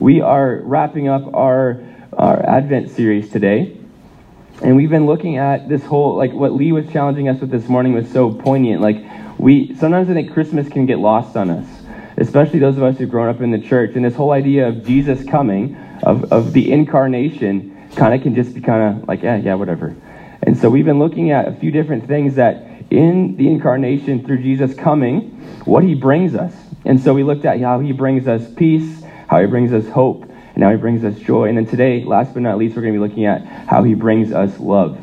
We are wrapping up our, our Advent series today. And we've been looking at this whole, like what Lee was challenging us with this morning was so poignant. Like, we, sometimes I think Christmas can get lost on us, especially those of us who've grown up in the church. And this whole idea of Jesus coming, of, of the incarnation, kind of can just be kind of like, yeah, yeah, whatever. And so we've been looking at a few different things that in the incarnation, through Jesus coming, what he brings us. And so we looked at how he brings us peace, how he brings us hope, and how he brings us joy. And then today, last but not least, we're going to be looking at how he brings us love.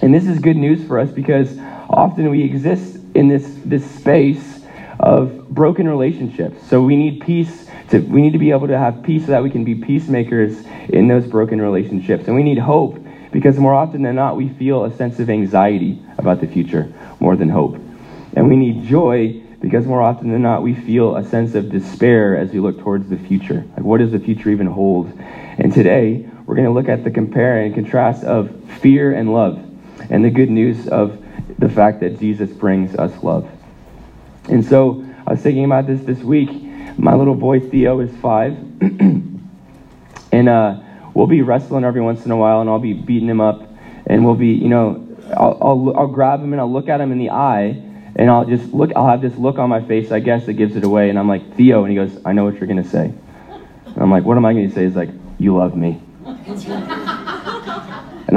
And this is good news for us because often we exist in this, this space of broken relationships. So we need peace to we need to be able to have peace so that we can be peacemakers in those broken relationships. And we need hope because more often than not we feel a sense of anxiety about the future more than hope. And we need joy because more often than not, we feel a sense of despair as we look towards the future. Like, what does the future even hold? And today, we're going to look at the compare and contrast of fear and love, and the good news of the fact that Jesus brings us love. And so, I was thinking about this this week. My little boy Theo is five, and uh, we'll be wrestling every once in a while, and I'll be beating him up, and we'll be, you know, I'll, I'll, I'll grab him and I'll look at him in the eye and I'll just look, I'll have this look on my face, I guess, that gives it away. And I'm like, Theo. And he goes, I know what you're going to say. And I'm like, what am I going to say? He's like, you love me. and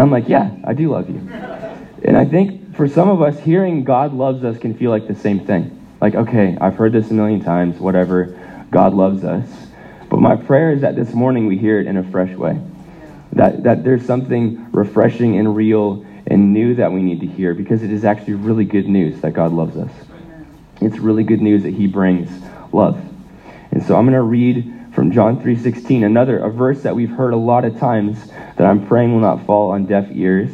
I'm like, yeah, I do love you. And I think for some of us, hearing God loves us can feel like the same thing. Like, okay, I've heard this a million times, whatever. God loves us. But my prayer is that this morning we hear it in a fresh way. That, that there's something refreshing and real and new that we need to hear because it is actually really good news that God loves us. It's really good news that he brings love. And so I'm going to read from John 3:16, another a verse that we've heard a lot of times that I'm praying will not fall on deaf ears.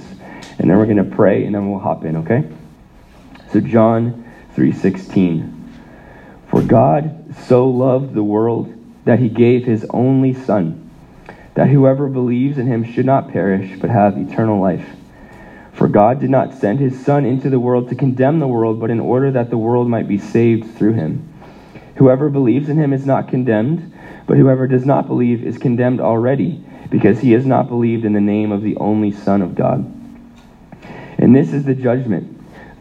And then we're going to pray and then we'll hop in, okay? So John 3:16 For God so loved the world that he gave his only son that whoever believes in him should not perish but have eternal life. For God did not send his Son into the world to condemn the world, but in order that the world might be saved through him. Whoever believes in him is not condemned, but whoever does not believe is condemned already, because he has not believed in the name of the only Son of God. And this is the judgment.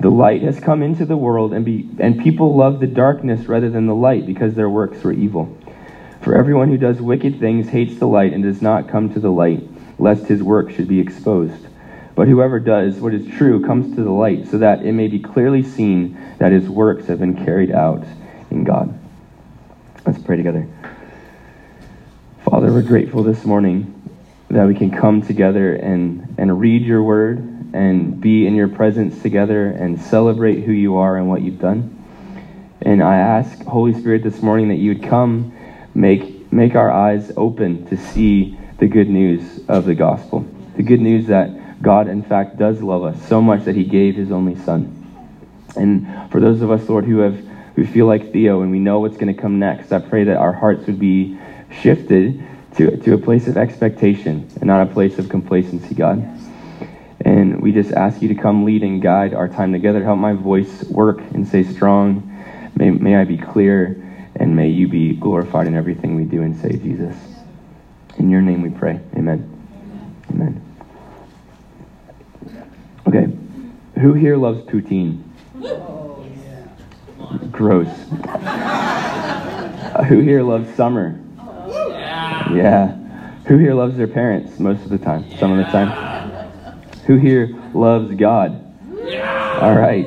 The light has come into the world, and, be, and people love the darkness rather than the light, because their works were evil. For everyone who does wicked things hates the light and does not come to the light, lest his work should be exposed. But whoever does what is true comes to the light, so that it may be clearly seen that his works have been carried out in God. Let's pray together. Father, we're grateful this morning that we can come together and, and read your word and be in your presence together and celebrate who you are and what you've done. And I ask, Holy Spirit, this morning that you would come, make, make our eyes open to see the good news of the gospel. The good news that God, in fact, does love us so much that he gave his only son. And for those of us, Lord, who have who feel like Theo and we know what's going to come next, I pray that our hearts would be shifted to, to a place of expectation and not a place of complacency, God. And we just ask you to come lead and guide our time together. Help my voice work and stay strong. May, may I be clear, and may you be glorified in everything we do and say, Jesus. In your name we pray. Amen. Amen. Okay. Who here loves poutine? Oh, yeah. Gross. uh, who here loves summer? Oh, yeah. yeah. Who here loves their parents most of the time? Yeah. Some of the time? Who here loves God? Yeah. All right.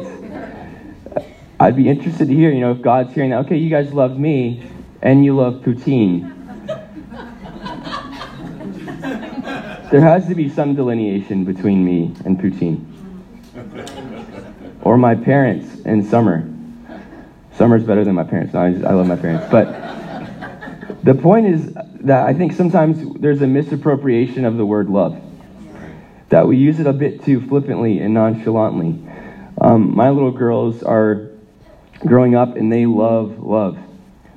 I'd be interested to hear, you know, if God's hearing that, okay, you guys love me and you love poutine. there has to be some delineation between me and poutine. or my parents in summer. Summer's better than my parents. No, I, just, I love my parents. But the point is that I think sometimes there's a misappropriation of the word love. That we use it a bit too flippantly and nonchalantly. Um, my little girls are growing up and they love love.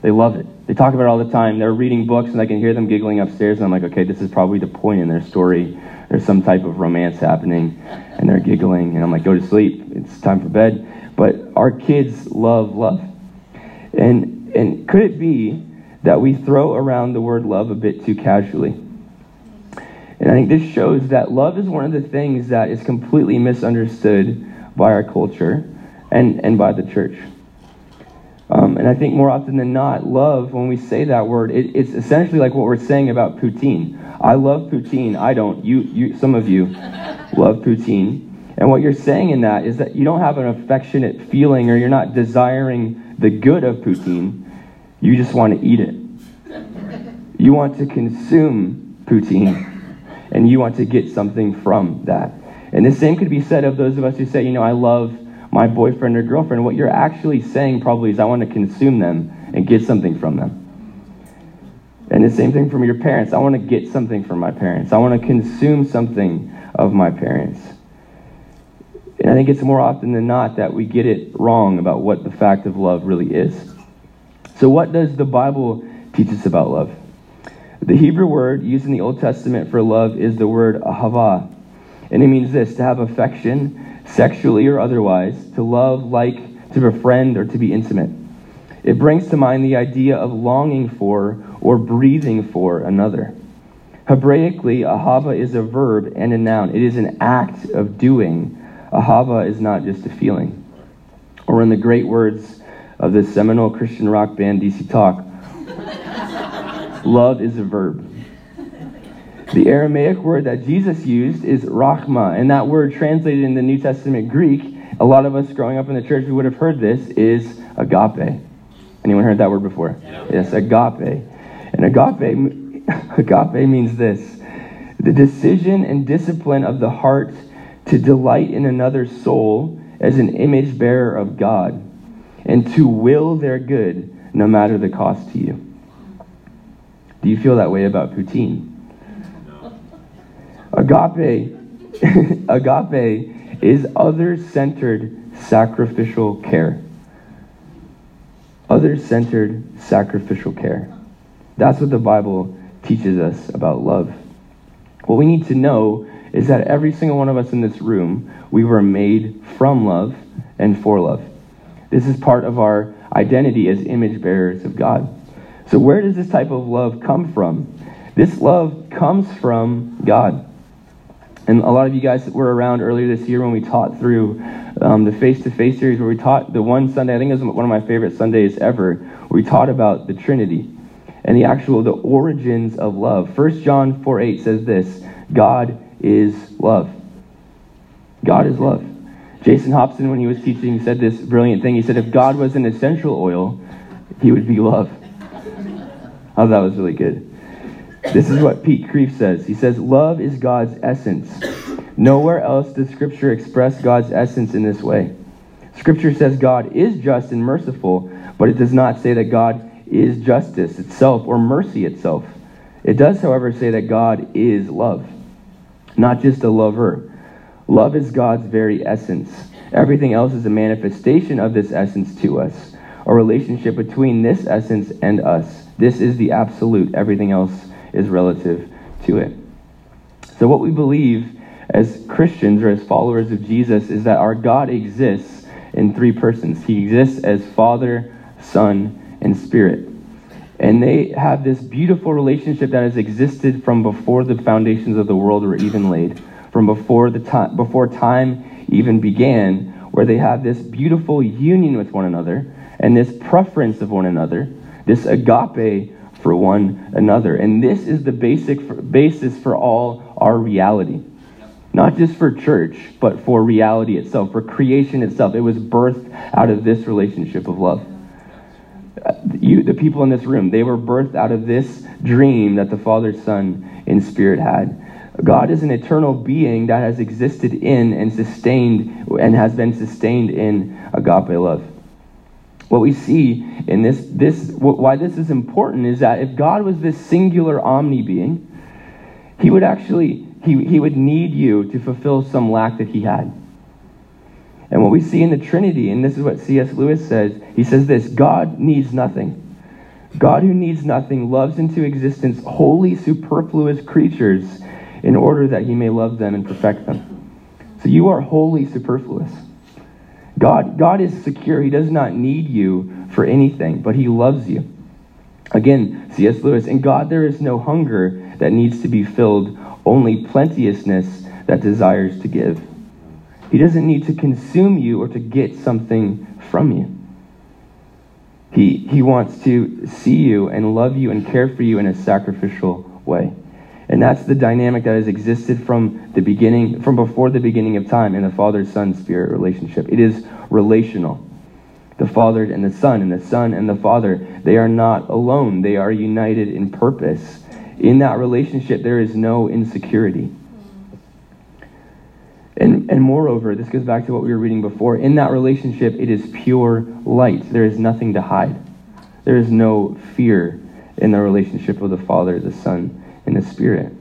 They love it. They talk about it all the time. They're reading books and I can hear them giggling upstairs and I'm like, okay, this is probably the point in their story. There's some type of romance happening and they're giggling and I'm like, go to sleep. It's time for bed. But our kids love love. And and could it be that we throw around the word love a bit too casually. And I think this shows that love is one of the things that is completely misunderstood by our culture and, and by the church. Um, and I think more often than not, love, when we say that word, it, it's essentially like what we're saying about poutine. I love poutine. I don't. You, you, some of you love poutine. And what you're saying in that is that you don't have an affectionate feeling or you're not desiring the good of poutine. You just want to eat it. You want to consume poutine and you want to get something from that. And the same could be said of those of us who say, you know, I love my boyfriend or girlfriend. What you're actually saying probably is, I want to consume them and get something from them. And the same thing from your parents. I want to get something from my parents. I want to consume something of my parents. And I think it's more often than not that we get it wrong about what the fact of love really is. So, what does the Bible teach us about love? The Hebrew word used in the Old Testament for love is the word ahava. And it means this to have affection, sexually or otherwise, to love, like, to befriend, or to be intimate. It brings to mind the idea of longing for or breathing for another. Hebraically, ahava is a verb and a noun. It is an act of doing. Ahava is not just a feeling. Or in the great words of the seminal Christian rock band DC Talk, love is a verb. The Aramaic word that Jesus used is rachma, and that word translated in the New Testament Greek, a lot of us growing up in the church, we would have heard this, is agape. Anyone heard that word before? Yeah. Yes, agape. And agape, agape means this the decision and discipline of the heart to delight in another's soul as an image bearer of God, and to will their good no matter the cost to you. Do you feel that way about poutine? Agape, agape is other-centered sacrificial care. Other-centered sacrificial care. That's what the Bible teaches us about love. What we need to know is that every single one of us in this room, we were made from love and for love. This is part of our identity as image bearers of God. So, where does this type of love come from? This love comes from God. And a lot of you guys were around earlier this year when we taught through um, the face to face series, where we taught the one Sunday, I think it was one of my favorite Sundays ever, where we taught about the Trinity and the actual the origins of love. 1 John 4 8 says this God is love. God is love. Jason Hobson, when he was teaching, said this brilliant thing. He said, If God was an essential oil, he would be love. Oh, that was really good. This is what Pete Kreeft says. He says, Love is God's essence. Nowhere else does Scripture express God's essence in this way. Scripture says God is just and merciful, but it does not say that God is justice itself or mercy itself. It does, however, say that God is love, not just a lover. Love is God's very essence. Everything else is a manifestation of this essence to us, a relationship between this essence and us. This is the absolute. Everything else is relative to it. So, what we believe as Christians or as followers of Jesus is that our God exists in three persons. He exists as Father, Son, and Spirit. And they have this beautiful relationship that has existed from before the foundations of the world were even laid, from before the time before time even began, where they have this beautiful union with one another and this preference of one another this agape for one another. And this is the basic for, basis for all our reality. Not just for church, but for reality itself, for creation itself. It was birthed out of this relationship of love. You, the people in this room, they were birthed out of this dream that the Father, Son, and Spirit had. God is an eternal being that has existed in and sustained and has been sustained in agape love what we see in this, this why this is important is that if God was this singular omni being, he would actually he, he would need you to fulfill some lack that he had. And what we see in the Trinity, and this is what C.S. Lewis says, he says this God needs nothing. God who needs nothing loves into existence wholly superfluous creatures in order that he may love them and perfect them. So you are wholly superfluous. God, God is secure. He does not need you for anything, but He loves you. Again, C.S. Lewis, in God there is no hunger that needs to be filled, only plenteousness that desires to give. He doesn't need to consume you or to get something from you. He, he wants to see you and love you and care for you in a sacrificial way. And that's the dynamic that has existed from the beginning, from before the beginning of time in the Father Son Spirit relationship. It is relational. The Father and the Son, and the Son and the Father, they are not alone. They are united in purpose. In that relationship, there is no insecurity. And, and moreover, this goes back to what we were reading before. In that relationship, it is pure light. There is nothing to hide. There is no fear in the relationship of the Father, the Son, and the Spirit.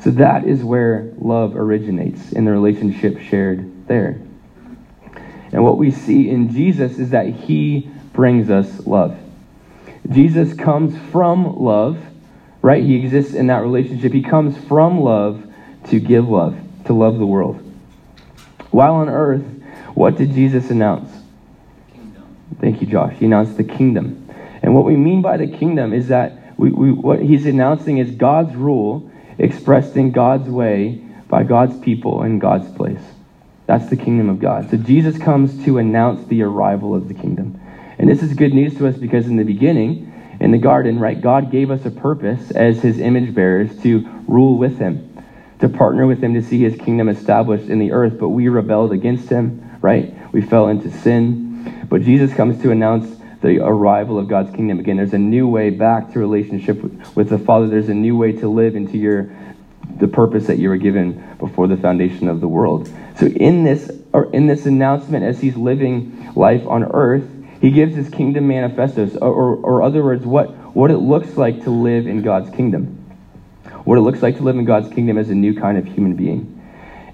So that is where love originates, in the relationship shared there. And what we see in Jesus is that he brings us love. Jesus comes from love, right? He exists in that relationship. He comes from love to give love, to love the world. While on earth, what did Jesus announce? Kingdom. Thank you, Josh. He announced the kingdom. And what we mean by the kingdom is that we, we, what he's announcing is God's rule expressed in God's way by God's people in God's place. That's the kingdom of God. So Jesus comes to announce the arrival of the kingdom. And this is good news to us because in the beginning, in the garden, right, God gave us a purpose as his image bearers to rule with him to partner with him to see his kingdom established in the earth, but we rebelled against him, right? We fell into sin. But Jesus comes to announce the arrival of God's kingdom. Again, there's a new way back to relationship with the Father. There's a new way to live into your the purpose that you were given before the foundation of the world. So in this or in this announcement as he's living life on earth, he gives his kingdom manifestos, or, or, or other words, what, what it looks like to live in God's kingdom what it looks like to live in God's kingdom as a new kind of human being.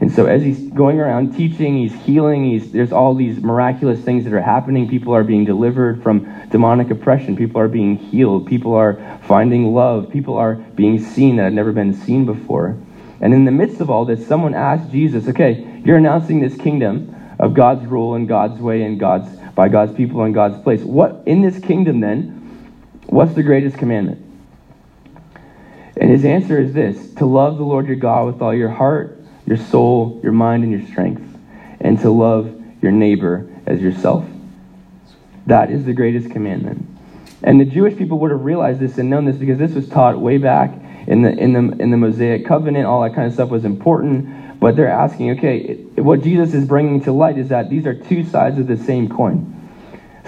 And so as he's going around teaching, he's healing, he's, there's all these miraculous things that are happening. People are being delivered from demonic oppression. People are being healed. People are finding love. People are being seen that had never been seen before. And in the midst of all this, someone asked Jesus, okay, you're announcing this kingdom of God's rule and God's way and God's by God's people and God's place. What in this kingdom then, what's the greatest commandment? And his answer is this to love the Lord your God with all your heart, your soul, your mind, and your strength, and to love your neighbor as yourself. That is the greatest commandment. And the Jewish people would have realized this and known this because this was taught way back in the, in the, in the Mosaic covenant. All that kind of stuff was important. But they're asking, okay, what Jesus is bringing to light is that these are two sides of the same coin.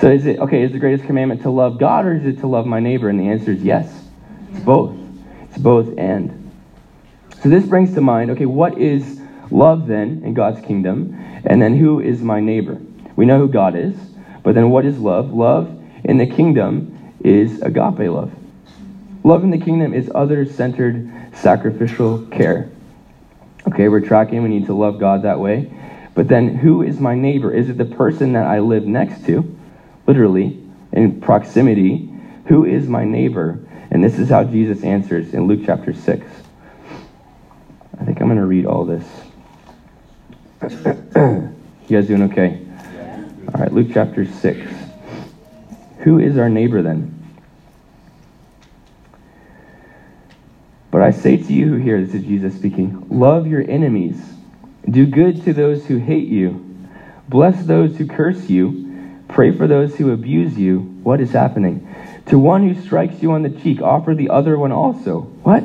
So is it, okay, is the greatest commandment to love God or is it to love my neighbor? And the answer is yes. It's both. It's both and. So this brings to mind okay, what is love then in God's kingdom? And then who is my neighbor? We know who God is, but then what is love? Love in the kingdom is agape love. Love in the kingdom is other centered sacrificial care. Okay, we're tracking, we need to love God that way. But then who is my neighbor? Is it the person that I live next to? Literally, in proximity. Who is my neighbor? And this is how Jesus answers in Luke chapter 6. I think I'm going to read all this. you guys doing okay? All right, Luke chapter 6. Who is our neighbor then? But I say to you who hear, this is Jesus speaking, love your enemies, do good to those who hate you, bless those who curse you, pray for those who abuse you. What is happening? To one who strikes you on the cheek, offer the other one also. What?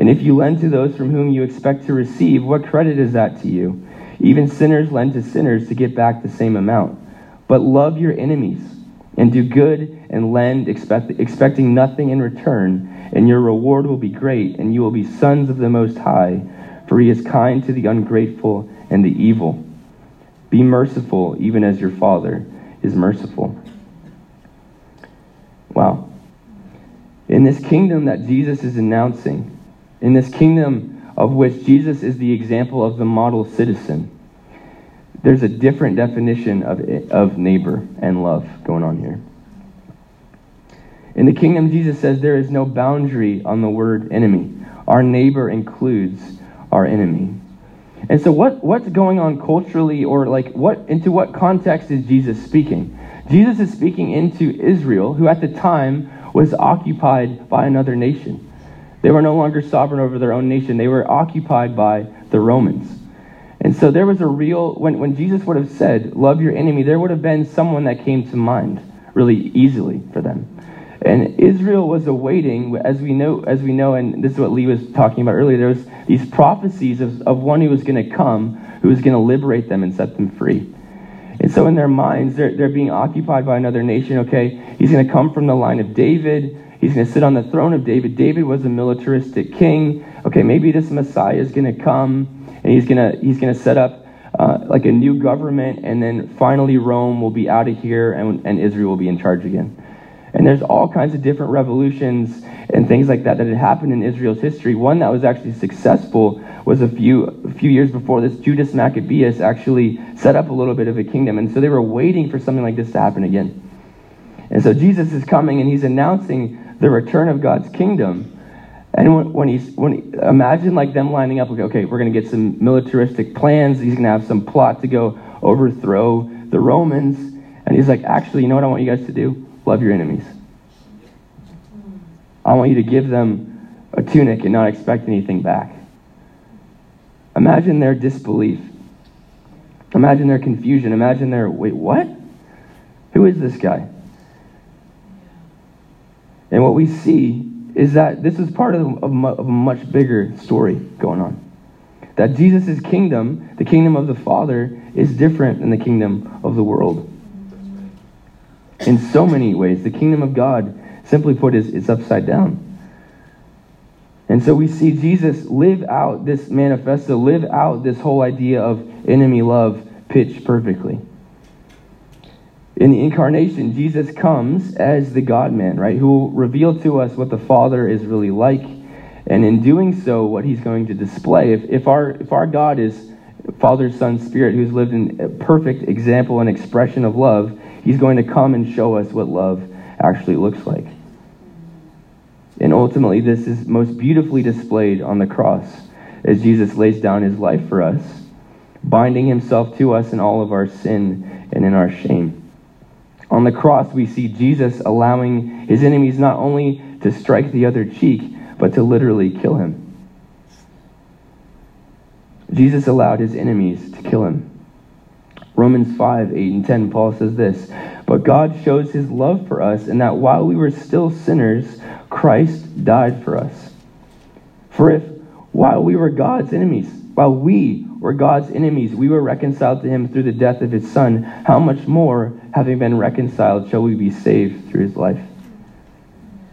And if you lend to those from whom you expect to receive, what credit is that to you? Even sinners lend to sinners to get back the same amount. But love your enemies and do good and lend, expect, expecting nothing in return, and your reward will be great, and you will be sons of the Most High, for he is kind to the ungrateful and the evil. Be merciful, even as your Father is merciful. Wow in this kingdom that Jesus is announcing, in this kingdom of which Jesus is the example of the model citizen, there's a different definition of, of neighbor and love going on here. In the kingdom, Jesus says there is no boundary on the word enemy. Our neighbor includes our enemy. And so what, what's going on culturally or like what into what context is Jesus speaking? Jesus is speaking into Israel, who at the time was occupied by another nation. They were no longer sovereign over their own nation. They were occupied by the Romans. And so there was a real, when, when Jesus would have said, love your enemy, there would have been someone that came to mind really easily for them. And Israel was awaiting, as we know, as we know, and this is what Lee was talking about earlier. There was these prophecies of, of one who was going to come, who was going to liberate them and set them free. And so in their minds, they're, they're being occupied by another nation. Okay, he's going to come from the line of David. He's going to sit on the throne of David. David was a militaristic king. Okay, maybe this Messiah is going to come and he's going to he's going to set up uh, like a new government, and then finally Rome will be out of here, and, and Israel will be in charge again. And there's all kinds of different revolutions and things like that that had happened in Israel's history. One that was actually successful was a few a few years before this. Judas Maccabeus actually set up a little bit of a kingdom, and so they were waiting for something like this to happen again. And so Jesus is coming, and he's announcing the return of God's kingdom. And when, when he's when imagine like them lining up, okay, okay, we're going to get some militaristic plans. He's going to have some plot to go overthrow the Romans, and he's like, actually, you know what I want you guys to do? Love your enemies. I want you to give them a tunic and not expect anything back. Imagine their disbelief. Imagine their confusion. Imagine their, wait, what? Who is this guy? And what we see is that this is part of, of, a much bigger story going on. That Jesus' kingdom, the kingdom of the Father, is different than the kingdom of the world in so many ways. The kingdom of God, simply put, is, is upside down. And so we see Jesus live out this manifesto, live out this whole idea of enemy love pitched perfectly. In the incarnation, Jesus comes as the God man, right, who will reveal to us what the Father is really like. And in doing so, what he's going to display. If, if, our, if our God is Father, Son, Spirit, who's lived in a perfect example and expression of love, He's going to come and show us what love actually looks like. And ultimately, this is most beautifully displayed on the cross as Jesus lays down his life for us, binding himself to us in all of our sin and in our shame. On the cross, we see Jesus allowing his enemies not only to strike the other cheek, but to literally kill him. Jesus allowed his enemies to kill him. Romans 5, 8, and 10, Paul says this But God shows his love for us, in that while we were still sinners, Christ died for us. For if, while we were God's enemies, while we were God's enemies, we were reconciled to him through the death of his Son, how much more, having been reconciled, shall we be saved through his life?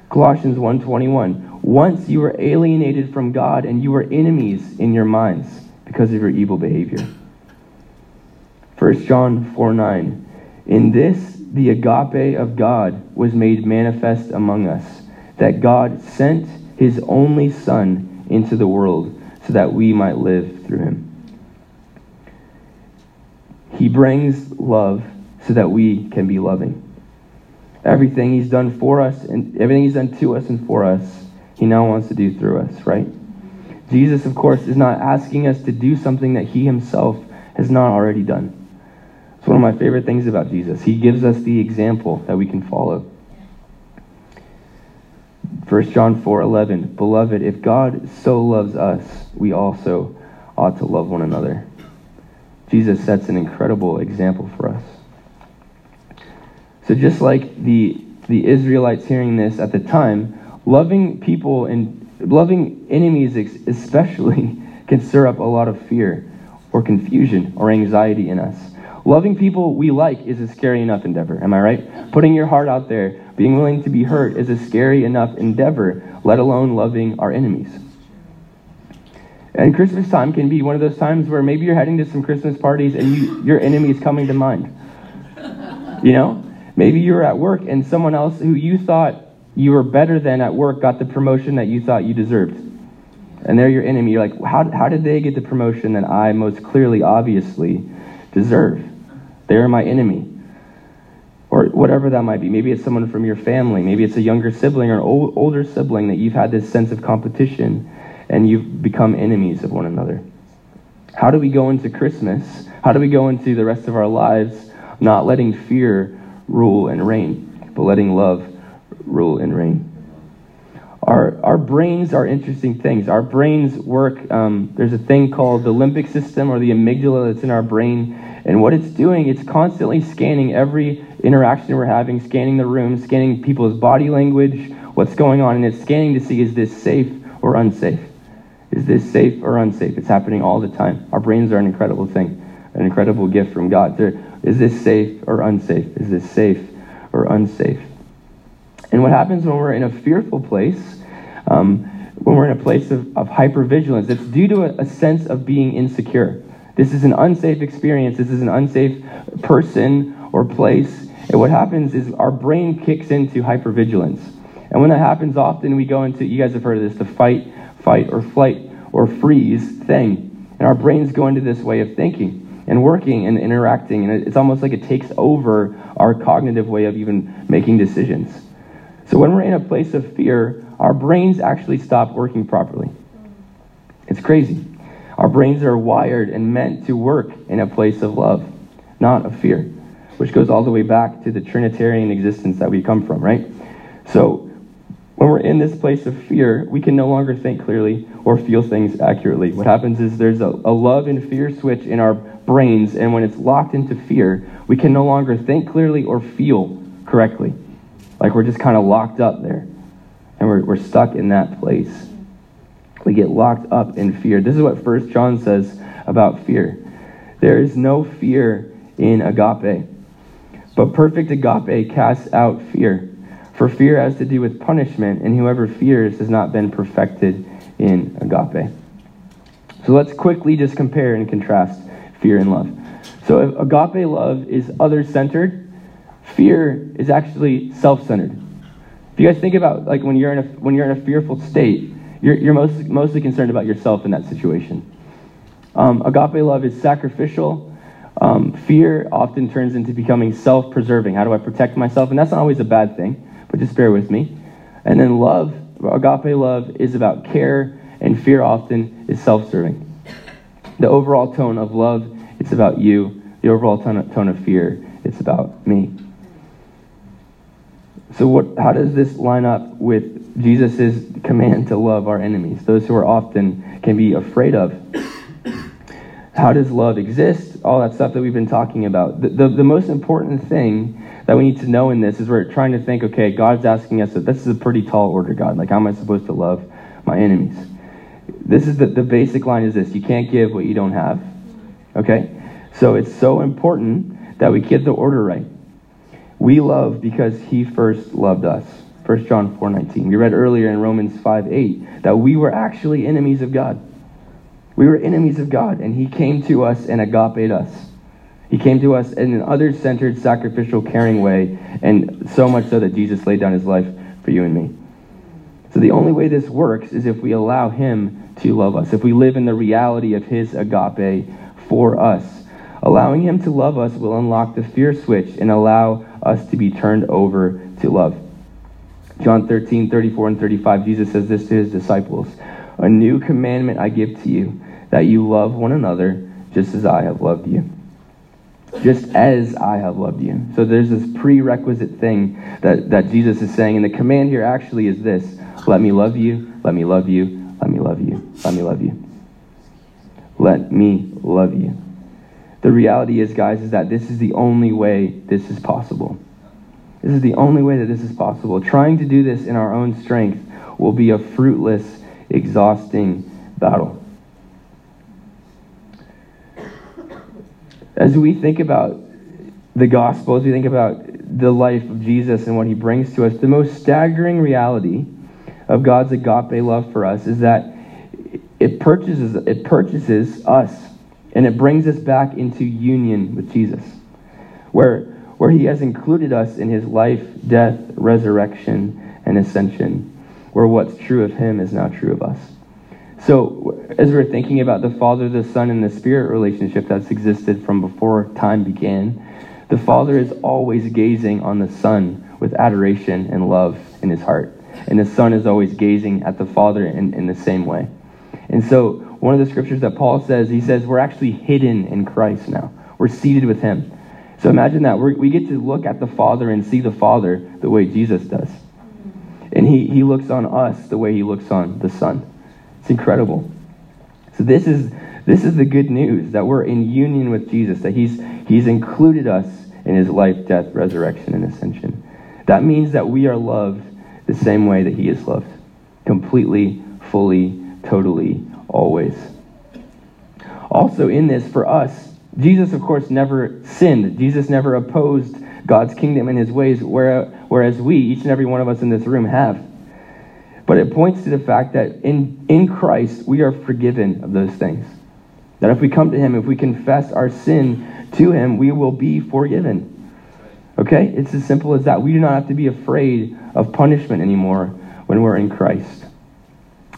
Colossians 1:21 Once you were alienated from God and you were enemies in your minds because of your evil behavior. 1 John 4:9 In this, the agape of God was made manifest among us, that God sent his only Son into the world so that we might live through him. He brings love so that we can be loving. Everything he's done for us and everything he's done to us and for us, he now wants to do through us, right? Jesus, of course, is not asking us to do something that he himself has not already done. It's one of my favorite things about Jesus. He gives us the example that we can follow. 1 John 4 11. Beloved, if God so loves us, we also ought to love one another. Jesus sets an incredible example for us. So, just like the, the Israelites hearing this at the time, loving people and loving enemies, especially, can stir up a lot of fear or confusion or anxiety in us. Loving people we like is a scary enough endeavor. Am I right? Putting your heart out there, being willing to be hurt is a scary enough endeavor, let alone loving our enemies. And Christmas time can be one of those times where maybe you're heading to some Christmas parties and you, your enemy is coming to mind. You know? Maybe you're at work and someone else who you thought you were better than at work got the promotion that you thought you deserved. and they're your enemy. You're like, how, how did they get the promotion that I most clearly, obviously deserve? They're my enemy. Or whatever that might be. Maybe it's someone from your family. Maybe it's a younger sibling or an old, older sibling that you've had this sense of competition and you've become enemies of one another. How do we go into Christmas? How do we go into the rest of our lives not letting fear rule and reign, but letting love rule and reign? Our, our brains are interesting things. Our brains work, um, there's a thing called the limbic system or the amygdala that's in our brain. And what it's doing, it's constantly scanning every interaction we're having, scanning the room, scanning people's body language, what's going on, and it's scanning to see is this safe or unsafe? Is this safe or unsafe? It's happening all the time. Our brains are an incredible thing, an incredible gift from God. Is this safe or unsafe? Is this safe or unsafe? And what happens when we're in a fearful place, um, when we're in a place of, of hypervigilance, it's due to a, a sense of being insecure. This is an unsafe experience. This is an unsafe person or place. And what happens is our brain kicks into hypervigilance. And when that happens, often we go into, you guys have heard of this, the fight, fight, or flight, or freeze thing. And our brains go into this way of thinking and working and interacting. And it's almost like it takes over our cognitive way of even making decisions. So when we're in a place of fear, our brains actually stop working properly. It's crazy. Our brains are wired and meant to work in a place of love, not of fear, which goes all the way back to the Trinitarian existence that we come from, right? So when we're in this place of fear, we can no longer think clearly or feel things accurately. What happens is there's a, a love and fear switch in our brains, and when it's locked into fear, we can no longer think clearly or feel correctly. Like we're just kind of locked up there. And we're, we're stuck in that place. We get locked up in fear. This is what First John says about fear. There is no fear in agape, but perfect agape casts out fear. For fear has to do with punishment, and whoever fears has not been perfected in agape. So let's quickly just compare and contrast fear and love. So if agape love is other centered, Fear is actually self-centered. If you guys think about like when you're in a when you're in a fearful state, you're, you're most, mostly concerned about yourself in that situation. Um, agape love is sacrificial. Um, fear often turns into becoming self-preserving. How do I protect myself? And that's not always a bad thing, but just bear with me. And then love, agape love, is about care, and fear often is self-serving. The overall tone of love, it's about you. The overall tone of, tone of fear, it's about me. So, what, how does this line up with Jesus' command to love our enemies, those who are often can be afraid of? How does love exist? All that stuff that we've been talking about. The, the, the most important thing that we need to know in this is we're trying to think, okay, God's asking us, this is a pretty tall order, God. Like, how am I supposed to love my enemies? This is the, the basic line is this you can't give what you don't have. Okay? So, it's so important that we get the order right. We love because he first loved us. 1 John 4:19. We read earlier in Romans 5:8 that we were actually enemies of God. We were enemies of God, and he came to us and agaped us. He came to us in an other-centered, sacrificial, caring way, and so much so that Jesus laid down his life for you and me. So the only way this works is if we allow him to love us, if we live in the reality of his agape for us. Allowing him to love us will unlock the fear switch and allow us to be turned over to love. John 13, 34 and 35, Jesus says this to his disciples A new commandment I give to you, that you love one another just as I have loved you. Just as I have loved you. So there's this prerequisite thing that, that Jesus is saying. And the command here actually is this let me love you, let me love you, let me love you, let me love you. Let me love you. The reality is, guys, is that this is the only way this is possible. This is the only way that this is possible. Trying to do this in our own strength will be a fruitless, exhausting battle. As we think about the gospel, as we think about the life of Jesus and what he brings to us, the most staggering reality of God's agape love for us is that it purchases, it purchases us and it brings us back into union with Jesus, where, where he has included us in his life, death, resurrection, and ascension, where what's true of him is now true of us. So, as we're thinking about the Father, the Son, and the Spirit relationship that's existed from before time began, the Father is always gazing on the Son with adoration and love in his heart. And the Son is always gazing at the Father in, in the same way. And so, one of the scriptures that Paul says, he says, we're actually hidden in Christ now. We're seated with him. So imagine that. We're, we get to look at the Father and see the Father the way Jesus does. And he, he looks on us the way he looks on the Son. It's incredible. So this is this is the good news that we're in union with Jesus, that he's he's included us in his life, death, resurrection, and ascension. That means that we are loved the same way that he is loved. Completely, fully, totally, always. Also in this for us, Jesus of course never sinned. Jesus never opposed God's kingdom and his ways, whereas we, each and every one of us in this room, have. But it points to the fact that in, in Christ, we are forgiven of those things. That if we come to Him, if we confess our sin to Him, we will be forgiven. Okay? It's as simple as that. We do not have to be afraid of punishment anymore when we're in Christ.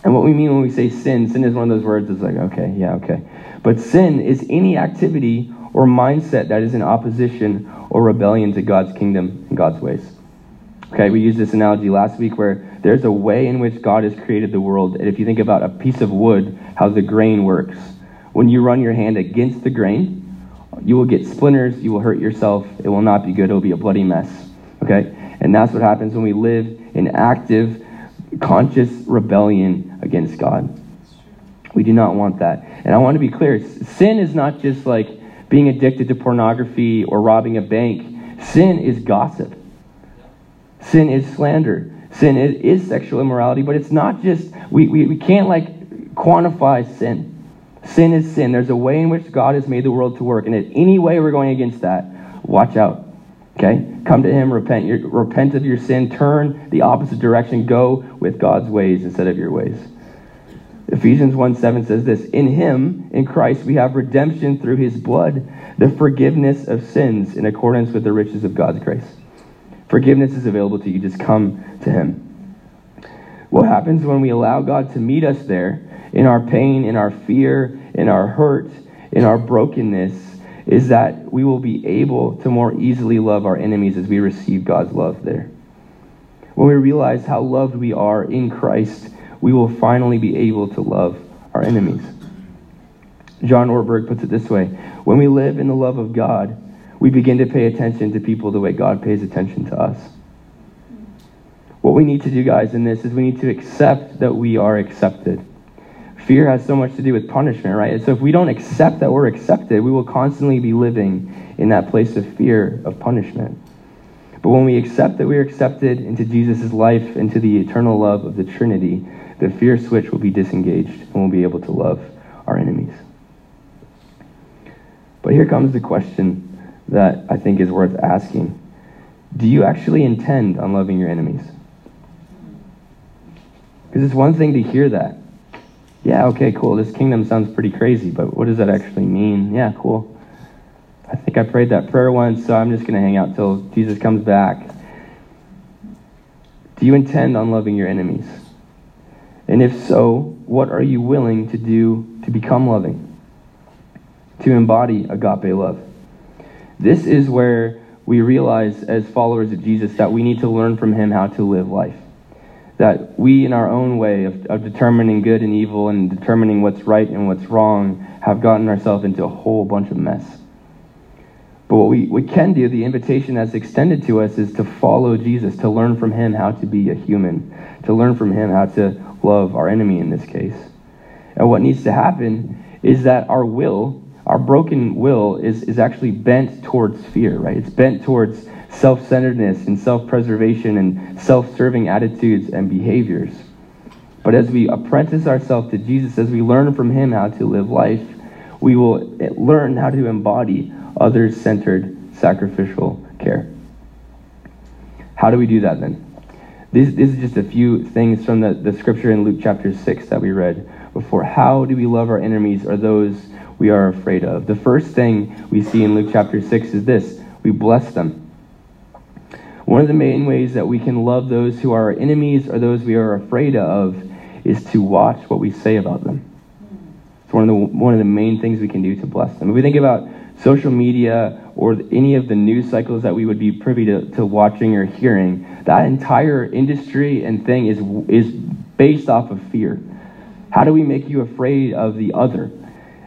And what we mean when we say sin, sin is one of those words that's like, okay, yeah, okay. But sin is any activity or mindset that is in opposition or rebellion to God's kingdom and God's ways. Okay, we used this analogy last week where there's a way in which God has created the world. And if you think about a piece of wood, how the grain works, when you run your hand against the grain, you will get splinters, you will hurt yourself, it will not be good, it will be a bloody mess. Okay? And that's what happens when we live in active, conscious rebellion against God. We do not want that. And I want to be clear sin is not just like being addicted to pornography or robbing a bank, sin is gossip. Sin is slander. Sin is, is sexual immorality, but it's not just, we, we, we can't like quantify sin. Sin is sin. There's a way in which God has made the world to work. And in any way we're going against that, watch out. Okay? Come to Him, repent. Your, repent of your sin, turn the opposite direction, go with God's ways instead of your ways. Ephesians 1 7 says this In Him, in Christ, we have redemption through His blood, the forgiveness of sins in accordance with the riches of God's grace. Forgiveness is available to you. Just come to Him. What happens when we allow God to meet us there in our pain, in our fear, in our hurt, in our brokenness, is that we will be able to more easily love our enemies as we receive God's love there. When we realize how loved we are in Christ, we will finally be able to love our enemies. John Ortberg puts it this way When we live in the love of God, we begin to pay attention to people the way God pays attention to us. What we need to do, guys, in this is we need to accept that we are accepted. Fear has so much to do with punishment, right? And so if we don't accept that we're accepted, we will constantly be living in that place of fear of punishment. But when we accept that we are accepted into Jesus' life, into the eternal love of the Trinity, the fear switch will be disengaged and we'll be able to love our enemies. But here comes the question that I think is worth asking. Do you actually intend on loving your enemies? Because it's one thing to hear that. Yeah, okay, cool. This kingdom sounds pretty crazy, but what does that actually mean? Yeah, cool. I think I prayed that prayer once, so I'm just going to hang out till Jesus comes back. Do you intend on loving your enemies? And if so, what are you willing to do to become loving? To embody agape love? This is where we realize, as followers of Jesus, that we need to learn from him how to live life. That we, in our own way of, of determining good and evil and determining what's right and what's wrong, have gotten ourselves into a whole bunch of mess. But what we, we can do, the invitation that's extended to us, is to follow Jesus, to learn from him how to be a human, to learn from him how to love our enemy in this case. And what needs to happen is that our will our broken will is, is actually bent towards fear, right? It's bent towards self centeredness and self preservation and self serving attitudes and behaviors. But as we apprentice ourselves to Jesus, as we learn from Him how to live life, we will learn how to embody others centered sacrificial care. How do we do that then? This, this, is just a few things from the, the scripture in Luke chapter 6 that we read before. How do we love our enemies or those we are afraid of. The first thing we see in Luke chapter 6 is this we bless them. One of the main ways that we can love those who are our enemies or those we are afraid of is to watch what we say about them. It's one of the one of the main things we can do to bless them. If we think about social media or any of the news cycles that we would be privy to, to watching or hearing, that entire industry and thing is is based off of fear. How do we make you afraid of the other?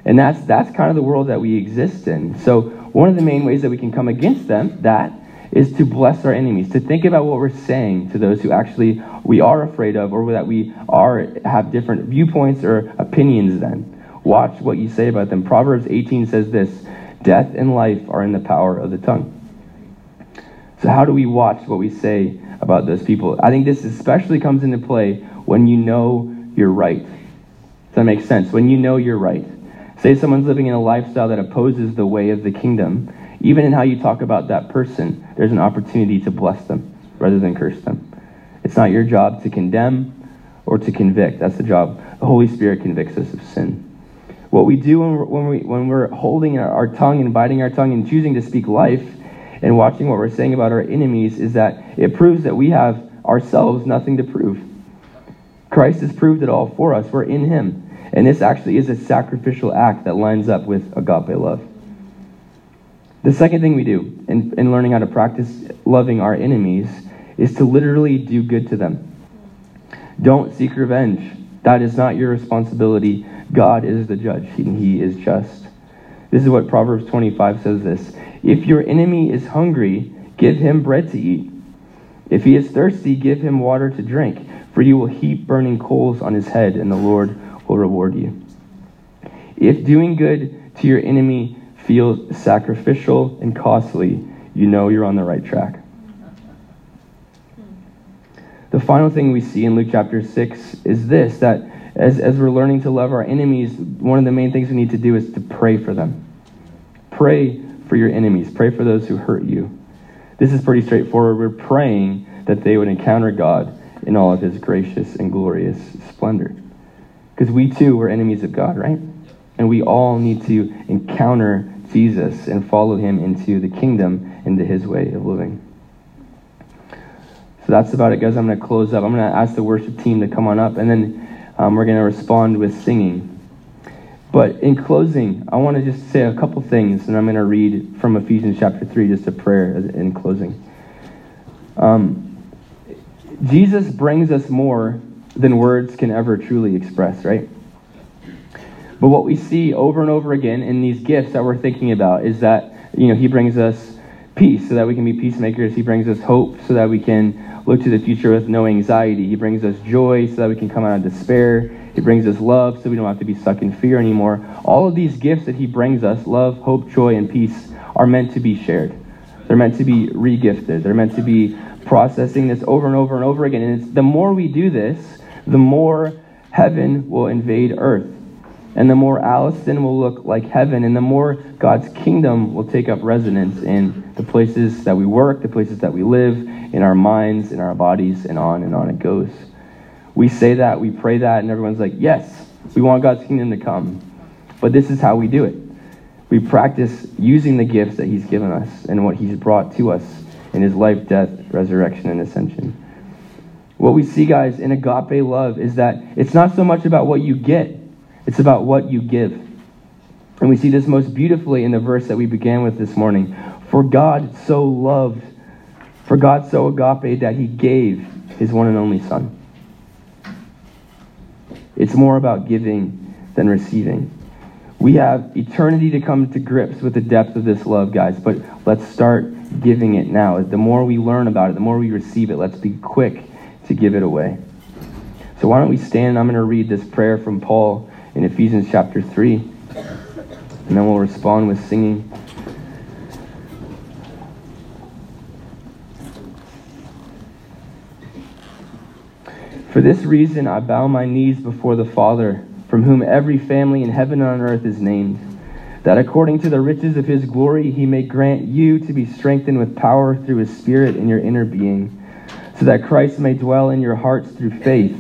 And that's that's kind of the world that we exist in. So one of the main ways that we can come against them, that is to bless our enemies, to think about what we're saying to those who actually we are afraid of or that we are have different viewpoints or opinions then. Watch what you say about them. Proverbs 18 says this Death and life are in the power of the tongue. So, how do we watch what we say about those people? I think this especially comes into play when you know you're right. Does that make sense? When you know you're right. Say someone's living in a lifestyle that opposes the way of the kingdom. Even in how you talk about that person, there's an opportunity to bless them rather than curse them. It's not your job to condemn or to convict. That's the job. The Holy Spirit convicts us of sin. What we do when we're, when, we, when we're holding our, our tongue and biting our tongue and choosing to speak life and watching what we're saying about our enemies is that it proves that we have ourselves nothing to prove. Christ has proved it all for us. We're in Him. And this actually is a sacrificial act that lines up with agape love. The second thing we do in, in learning how to practice loving our enemies is to literally do good to them. Don't seek revenge. That is not your responsibility. God is the judge, and he is just. This is what Proverbs 25 says this If your enemy is hungry, give him bread to eat. If he is thirsty, give him water to drink, for you will heap burning coals on his head, and the Lord will reward you. If doing good to your enemy feels sacrificial and costly, you know you're on the right track. The final thing we see in Luke chapter 6 is this that as, as we're learning to love our enemies, one of the main things we need to do is to pray for them. Pray for your enemies, pray for those who hurt you. This is pretty straightforward. We're praying that they would encounter God in all of his gracious and glorious splendor. Because we too were enemies of God, right? And we all need to encounter Jesus and follow him into the kingdom, into his way of living. So that's about it, guys. I'm going to close up. I'm going to ask the worship team to come on up, and then um, we're going to respond with singing. But in closing, I want to just say a couple things, and I'm going to read from Ephesians chapter 3, just a prayer in closing. Um, Jesus brings us more than words can ever truly express, right? But what we see over and over again in these gifts that we're thinking about is that, you know, he brings us peace so that we can be peacemakers. He brings us hope so that we can look to the future with no anxiety. He brings us joy so that we can come out of despair. He brings us love so we don't have to be stuck in fear anymore. All of these gifts that He brings us love, hope, joy, and peace are meant to be shared. They're meant to be regifted. They're meant to be processing this over and over and over again. And the more we do this, the more heaven will invade earth. And the more Alliston will look like heaven, and the more God's kingdom will take up residence in the places that we work, the places that we live, in our minds, in our bodies, and on and on it goes. We say that, we pray that, and everyone's like, yes, we want God's kingdom to come. But this is how we do it. We practice using the gifts that He's given us and what He's brought to us in His life, death, resurrection, and ascension. What we see, guys, in agape love is that it's not so much about what you get, it's about what you give. And we see this most beautifully in the verse that we began with this morning. For God so loved for God so agape that he gave his one and only Son. It's more about giving than receiving. We have eternity to come to grips with the depth of this love, guys, but let's start giving it now. The more we learn about it, the more we receive it, let's be quick to give it away. So why don't we stand? I'm going to read this prayer from Paul in Ephesians chapter 3, and then we'll respond with singing. For this reason I bow my knees before the Father, from whom every family in heaven and on earth is named, that according to the riches of his glory he may grant you to be strengthened with power through his Spirit in your inner being, so that Christ may dwell in your hearts through faith,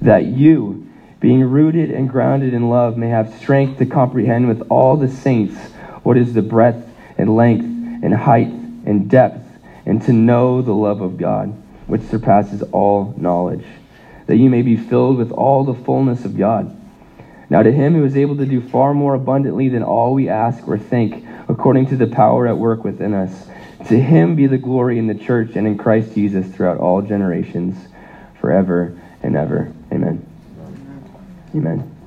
that you, being rooted and grounded in love, may have strength to comprehend with all the saints what is the breadth and length and height and depth, and to know the love of God, which surpasses all knowledge that you may be filled with all the fullness of God. Now, to him who is able to do far more abundantly than all we ask or think, according to the power at work within us, to him be the glory in the church and in Christ Jesus throughout all generations, forever and ever. Amen. Amen.